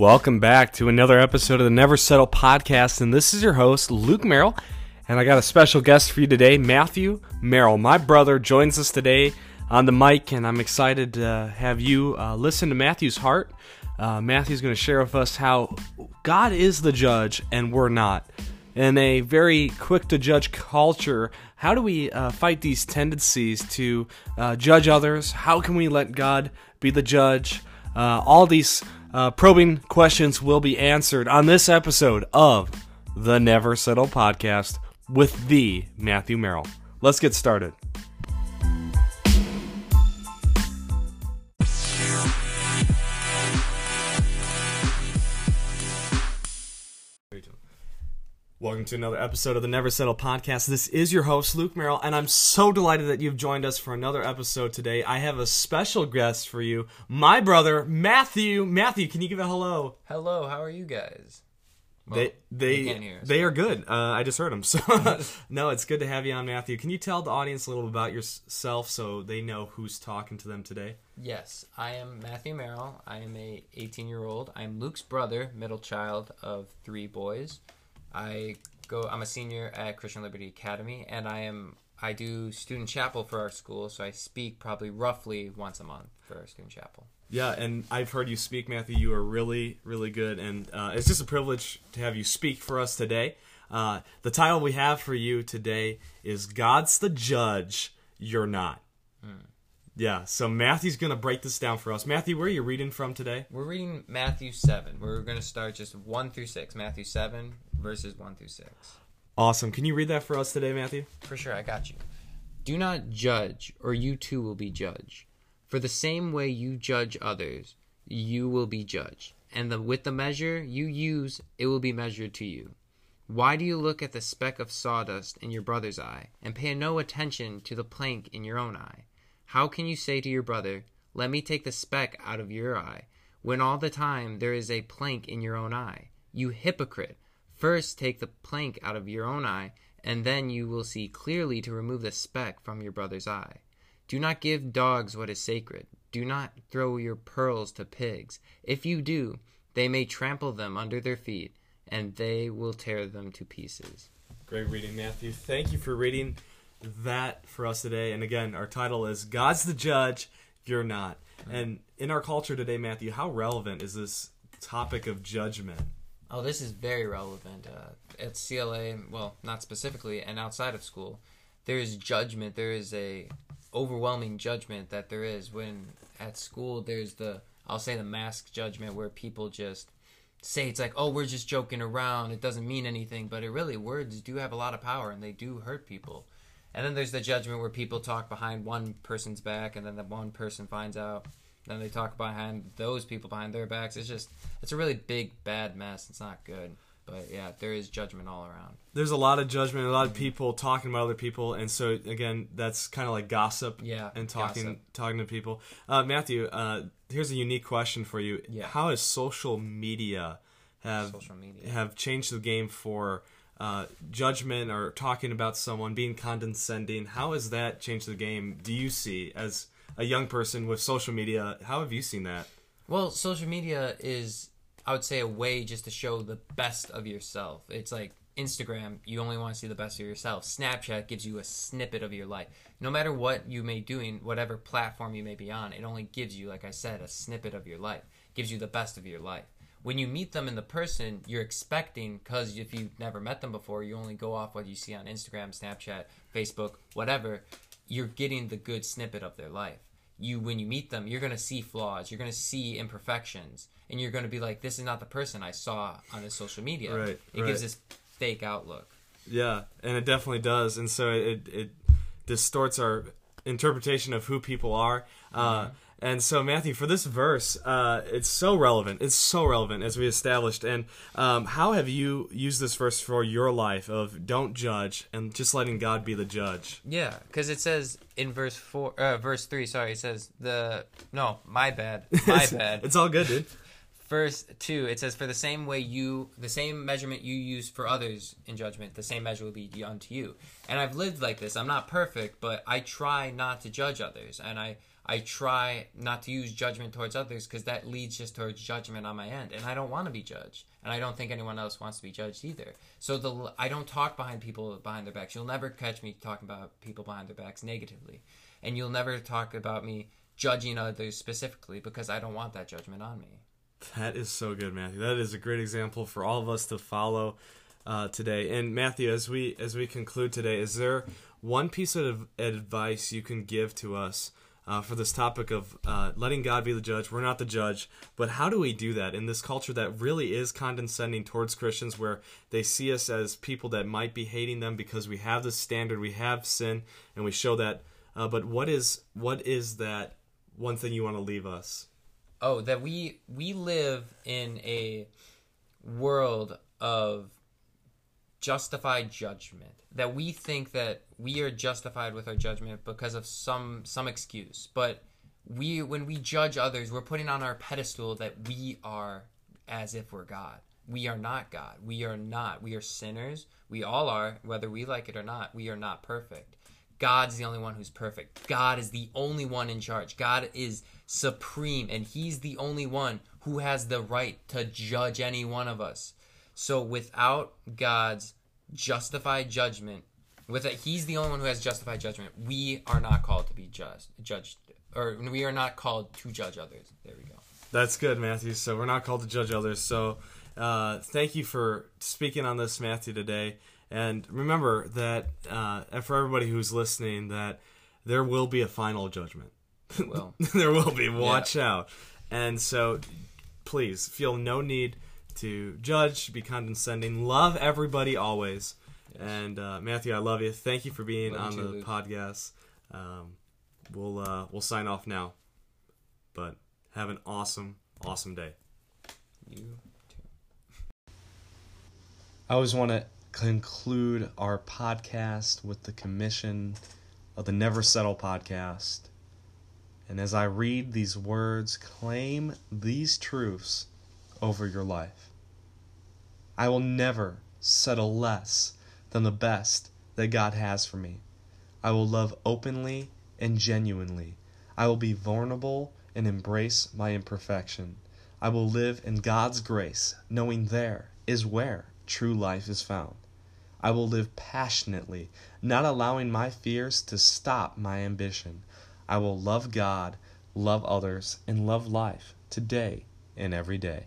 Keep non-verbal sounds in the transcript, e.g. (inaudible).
Welcome back to another episode of the Never Settle podcast, and this is your host Luke Merrill, and I got a special guest for you today, Matthew Merrill. My brother joins us today on the mic, and I'm excited to have you uh, listen to Matthew's heart. Uh, Matthew's going to share with us how God is the judge and we're not. In a very quick to judge culture, how do we uh, fight these tendencies to uh, judge others? How can we let God be the judge? Uh, all these uh, probing questions will be answered on this episode of the Never Settle podcast with the Matthew Merrill. Let's get started. Welcome to another episode of the Never Settle podcast. This is your host, Luke Merrill, and I'm so delighted that you've joined us for another episode today. I have a special guest for you, my brother, Matthew. Matthew, can you give a hello? Hello, how are you guys? Well, they they us, they are good. Uh, I just heard them. So (laughs) no, it's good to have you on, Matthew. Can you tell the audience a little about yourself so they know who's talking to them today? Yes, I am Matthew Merrill. I am a 18 year old. I'm Luke's brother, middle child of three boys. I go. I'm a senior at Christian Liberty Academy, and I am. I do student chapel for our school, so I speak probably roughly once a month for our student chapel. Yeah, and I've heard you speak, Matthew. You are really, really good, and uh, it's just a privilege to have you speak for us today. Uh, the title we have for you today is "God's the Judge, You're Not." Hmm. Yeah, so Matthew's gonna break this down for us. Matthew, where are you reading from today? We're reading Matthew 7. We're going to start just 1 through 6. Matthew 7, verses 1 through 6. Awesome. Can you read that for us today, Matthew? For sure, I got you. Do not judge, or you too will be judged. For the same way you judge others, you will be judged. And the, with the measure you use, it will be measured to you. Why do you look at the speck of sawdust in your brother's eye, and pay no attention to the plank in your own eye? How can you say to your brother, Let me take the speck out of your eye, when all the time there is a plank in your own eye? You hypocrite! First take the plank out of your own eye, and then you will see clearly to remove the speck from your brother's eye. Do not give dogs what is sacred. Do not throw your pearls to pigs. If you do, they may trample them under their feet, and they will tear them to pieces. Great reading, Matthew. Thank you for reading that for us today. And again, our title is God's the Judge, You're Not. And in our culture today, Matthew, how relevant is this topic of judgment? Oh, this is very relevant. Uh, at CLA, well, not specifically, and outside of school, there is judgment. There is a overwhelming judgment that there is when at school there's the I'll say the mask judgment where people just say it's like, oh, we're just joking around. It doesn't mean anything, but it really words do have a lot of power and they do hurt people. And then there's the judgment where people talk behind one person's back, and then the one person finds out. Then they talk behind those people behind their backs. It's just, it's a really big, bad mess. It's not good. But yeah, there is judgment all around. There's a lot of judgment, a lot of people talking about other people, and so again, that's kind of like gossip. Yeah, and talking gossip. talking to people. Uh, Matthew, uh, here's a unique question for you. Yeah. How has social media have Social media. have changed the game for uh, judgment or talking about someone, being condescending? How has that changed the game? Do you see as a young person with social media? How have you seen that? Well, social media is, I would say, a way just to show the best of yourself. It's like Instagram, you only want to see the best of yourself. Snapchat gives you a snippet of your life. No matter what you may doing, whatever platform you may be on, it only gives you, like I said, a snippet of your life. gives you the best of your life. When you meet them in the person, you're expecting because if you've never met them before, you only go off what you see on Instagram, Snapchat, Facebook, whatever. You're getting the good snippet of their life you when you meet them you're going to see flaws you're going to see imperfections and you're going to be like this is not the person i saw on this social media Right, it right. gives this fake outlook Yeah, and it definitely does, and so it it distorts our interpretation of who people are. Uh, And so, Matthew, for this verse, uh, it's so relevant. It's so relevant as we established. And um, how have you used this verse for your life of don't judge and just letting God be the judge? yeah because it says in verse 4 uh, verse 3 sorry it says the no my bad (laughs) my bad It's all good, dude. verse two, it says, For the same way you, the same measurement you use for others in judgment, the same measure will be unto you. And I've lived like this. I'm not perfect, but I try not to judge others. And I, I try not to use judgment towards others because that leads just towards judgment on my end. And I don't want to be judged. And I don't think anyone else wants to be judged either. So the I don't talk behind people behind their backs. You'll never catch me talking about people behind their backs negatively. And you'll never talk about me judging others specifically because I don't want that judgment on me. That is so good, Matthew. That is a great example for all of us to follow uh, today. And Matthew, as we as we conclude today, is there one piece of advice you can give to us uh, for this topic of uh, letting God be the judge? We're not the judge, but how do we do that in this culture that really is condescending towards Christians, where they see us as people that might be hating them because we have this standard, we have sin, and we show that. Uh, but what is what is that one thing you want to leave us? oh that we we live in a world of justified judgment that we think that we are justified with our judgment because of some some excuse. But we when we judge others we're putting on our pedestal that we are as if we're god. We are not god. We are not. We are sinners. We all are whether we like it or not. We are not perfect. God's the only one who's perfect. God is the only one in charge. God is supreme, and He's the only one who has the right to judge any one of us. So without God's justified judgment, with it, He's the only one who has justified judgment. We are not called to be just judged, or we are not called to judge others. There we go. That's good, Matthew. So we're not called to judge others. So uh, thank you for speaking on this, Matthew, today. And remember that, uh, and for everybody who's listening, that there will be a final judgment. Well, (laughs) there will be. Watch yeah. out. And so, please feel no need to judge, be condescending. Love everybody always. Yes. And uh, Matthew, I love you. Thank you for being love on the Luke. podcast. Um, we'll uh, we'll sign off now, but have an awesome, awesome day. You too. I always want to conclude our podcast with the commission of the Never Settle podcast. And as I read these words, claim these truths over your life. I will never settle less than the best that God has for me. I will love openly and genuinely. I will be vulnerable and embrace my imperfection. I will live in God's grace, knowing there is where true life is found. I will live passionately, not allowing my fears to stop my ambition. I will love God, love others, and love life today and every day.